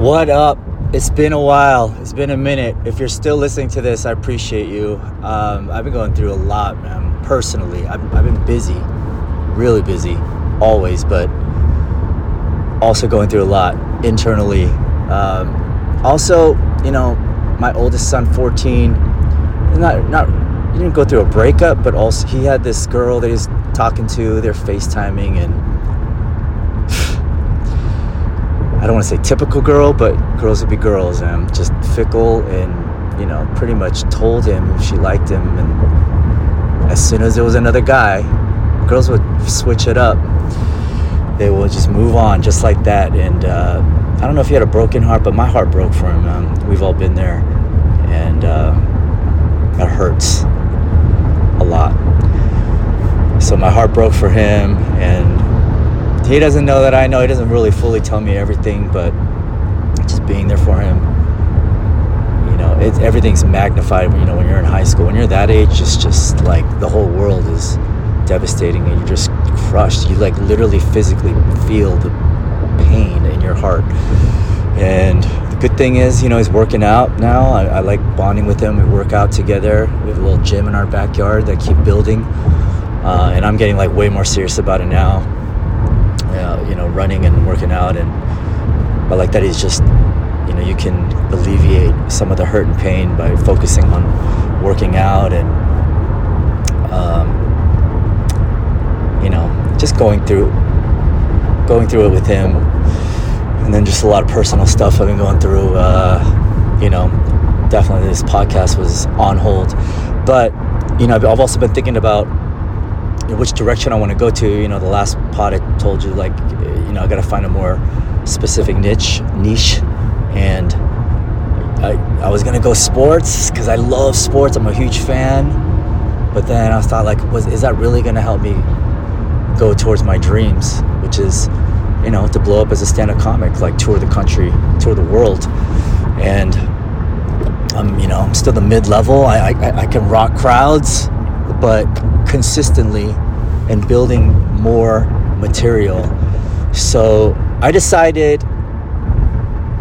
What up? It's been a while. It's been a minute. If you're still listening to this, I appreciate you. Um, I've been going through a lot, man. Personally, I've, I've been busy, really busy, always, but also going through a lot internally. Um, also, you know, my oldest son, 14, not not he didn't go through a breakup, but also he had this girl that he's talking to. They're FaceTiming and I don't want to say typical girl, but girls would be girls and just fickle and, you know, pretty much told him she liked him. And as soon as there was another guy, girls would switch it up. They would just move on just like that. And uh, I don't know if he had a broken heart, but my heart broke for him. Um, we've all been there. And uh, that hurts a lot. So my heart broke for him. And he doesn't know that I know. He doesn't really fully tell me everything, but just being there for him. You know, it's everything's magnified. You know, when you're in high school, when you're that age, it's just like the whole world is devastating, and you're just crushed. You like literally physically feel the pain in your heart. And the good thing is, you know, he's working out now. I, I like bonding with him. We work out together. We have a little gym in our backyard that I keep building. Uh, and I'm getting like way more serious about it now you know, running and working out, and but like that is just, you know, you can alleviate some of the hurt and pain by focusing on working out and, um, you know, just going through, going through it with him, and then just a lot of personal stuff I've been going through. Uh, you know, definitely this podcast was on hold, but you know, I've also been thinking about which direction I want to go to. You know, the last pod I told you, like, uh, you know, I got to find a more specific niche, niche, and I, I was gonna go sports because I love sports. I'm a huge fan, but then I thought, like, was is that really gonna help me go towards my dreams, which is, you know, to blow up as a stand-up comic, like tour the country, tour the world, and I'm, you know, I'm still the mid-level. I, I, I can rock crowds, but consistently and building more material. So I decided,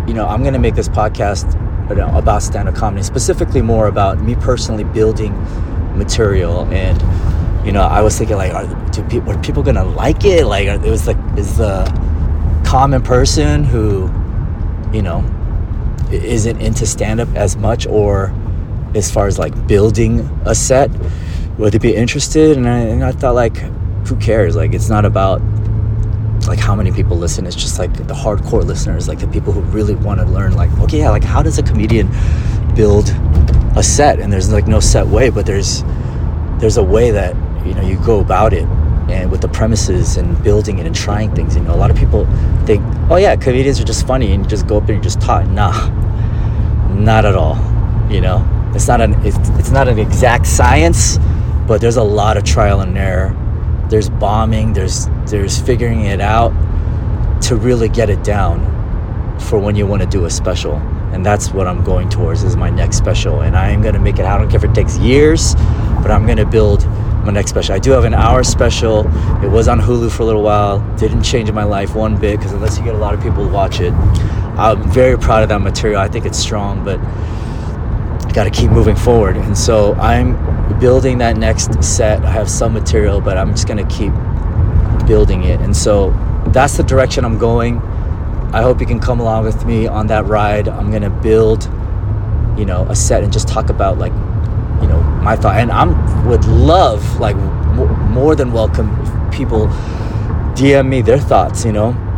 you know, I'm going to make this podcast about stand up comedy, specifically more about me personally building material. And, you know, I was thinking, like, are, do people, are people going to like it? Like, are, it was like, is the common person who, you know, isn't into stand up as much or as far as like building a set would they be interested? And I, and I thought, like, who cares? Like, it's not about like how many people listen. It's just like the hardcore listeners, like the people who really want to learn. Like, okay, yeah, like how does a comedian build a set? And there's like no set way, but there's there's a way that you know you go about it and with the premises and building it and trying things. You know, a lot of people think, oh yeah, comedians are just funny and you just go up there and you just talk. Nah, not at all. You know, it's not an it's, it's not an exact science but there's a lot of trial and error. There's bombing, there's there's figuring it out to really get it down for when you want to do a special. And that's what I'm going towards is my next special. And I am gonna make it. I don't care if it takes years, but I'm gonna build my next special. I do have an hour special. It was on Hulu for a little while. Didn't change my life one bit because unless you get a lot of people to watch it, I'm very proud of that material. I think it's strong, but I got to keep moving forward. And so I'm building that next set. I have some material, but I'm just to keep building it. And so that's the direction I'm going. I hope you can come along with me on that ride. I'm to build, you know, a set and just talk about like, you know, my thought. And I'm would love like more than welcome people DM me their thoughts, you know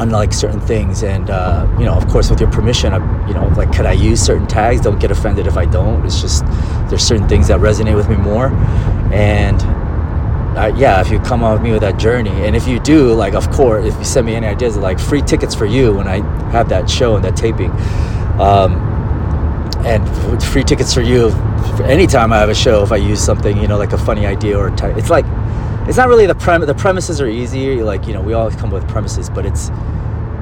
on like certain things. And uh, you know of course with your permission I, you know like could i use certain tags? Don't get offended if i don't. It's just there's certain things that resonate with me more. And uh, yeah if you come on with me with that journey and if you do like of course if you send me any ideas like free tickets for you when i have that show and that taping. Um, and free tickets for you anytime i have a show if i use something you know like a funny idea or t- it's like it's not really the prem the premises are easy like you know we always come with premises but it's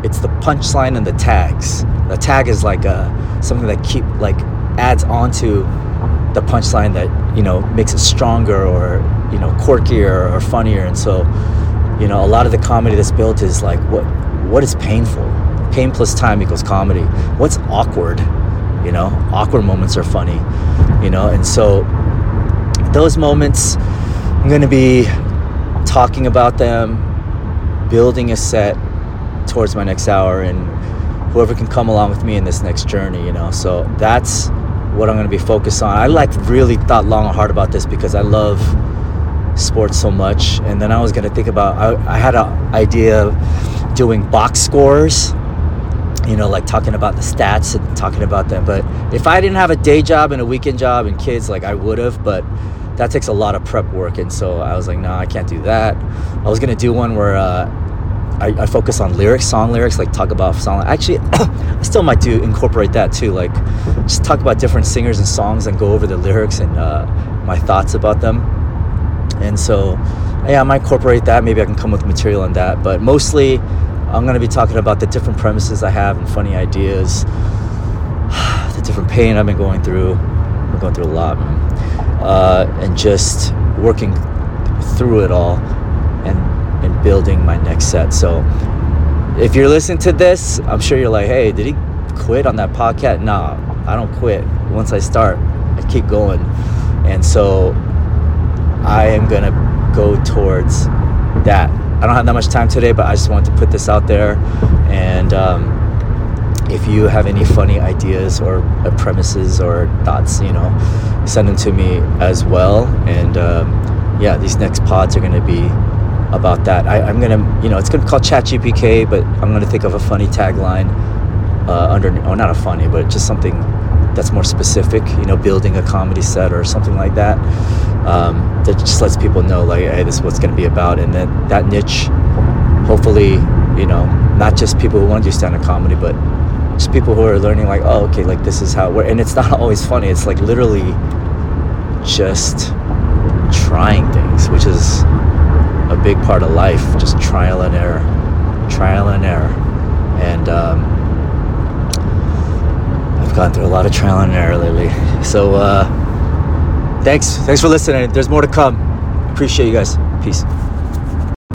it's the punchline and the tags the tag is like a, something that keep like adds onto the punchline that you know makes it stronger or you know quirkier or funnier and so you know a lot of the comedy that's built is like what what is painful pain plus time equals comedy. What's awkward? You know, awkward moments are funny. You know, and so those moments, I'm to be talking about them, building a set towards my next hour, and whoever can come along with me in this next journey. You know, so that's what I'm going to be focused on. I like really thought long and hard about this because I love sports so much, and then I was going to think about. I, I had an idea of doing box scores you know, like talking about the stats and talking about them. But if I didn't have a day job and a weekend job and kids, like I would have, but that takes a lot of prep work. And so I was like, no, nah, I can't do that. I was to do one where uh, I, I, focus on lyrics, song lyrics, like talk about song. Actually, I still might do incorporate that too. Like just talk about different singers and songs and go over the lyrics and uh, my thoughts about them. And so, yeah, I might incorporate that. Maybe I can come with material on that. But mostly, I'm to be talking about the different premises I have and funny ideas, the different pain I've been going through. I'm going through a lot, uh, and just working through it all and and building my next set. So, if you're listening to this, I'm sure you're like, "Hey, did he quit on that podcast?" Nah, I don't quit. Once I start, I keep going, and so I am gonna go towards that I don't have that much time today, but I just wanted to put this out there. And um, if you have any funny ideas or uh, premises or thoughts, you know, send them to me as well. And um, yeah, these next pods are going to be about that. I, am going to, you know, it's going to be called Chat GPK, but I'm going to think of a funny tagline uh, under, oh, not a funny, but just something that's more specific, you know, building a comedy set or something like that. Um, that just lets people know, like, hey, this is what's going to be about. And then that niche, hopefully, you know, not just people who want to do stand up comedy, but just people who are learning, like, oh, okay, like, this is how we're, and it's not always funny. It's like literally just trying things, which is a big part of life, just trial and error, trial and error. And, um, I've gone through a lot of trial and error lately. So uh, thanks, thanks for listening. There's more to come. Appreciate you guys. Peace.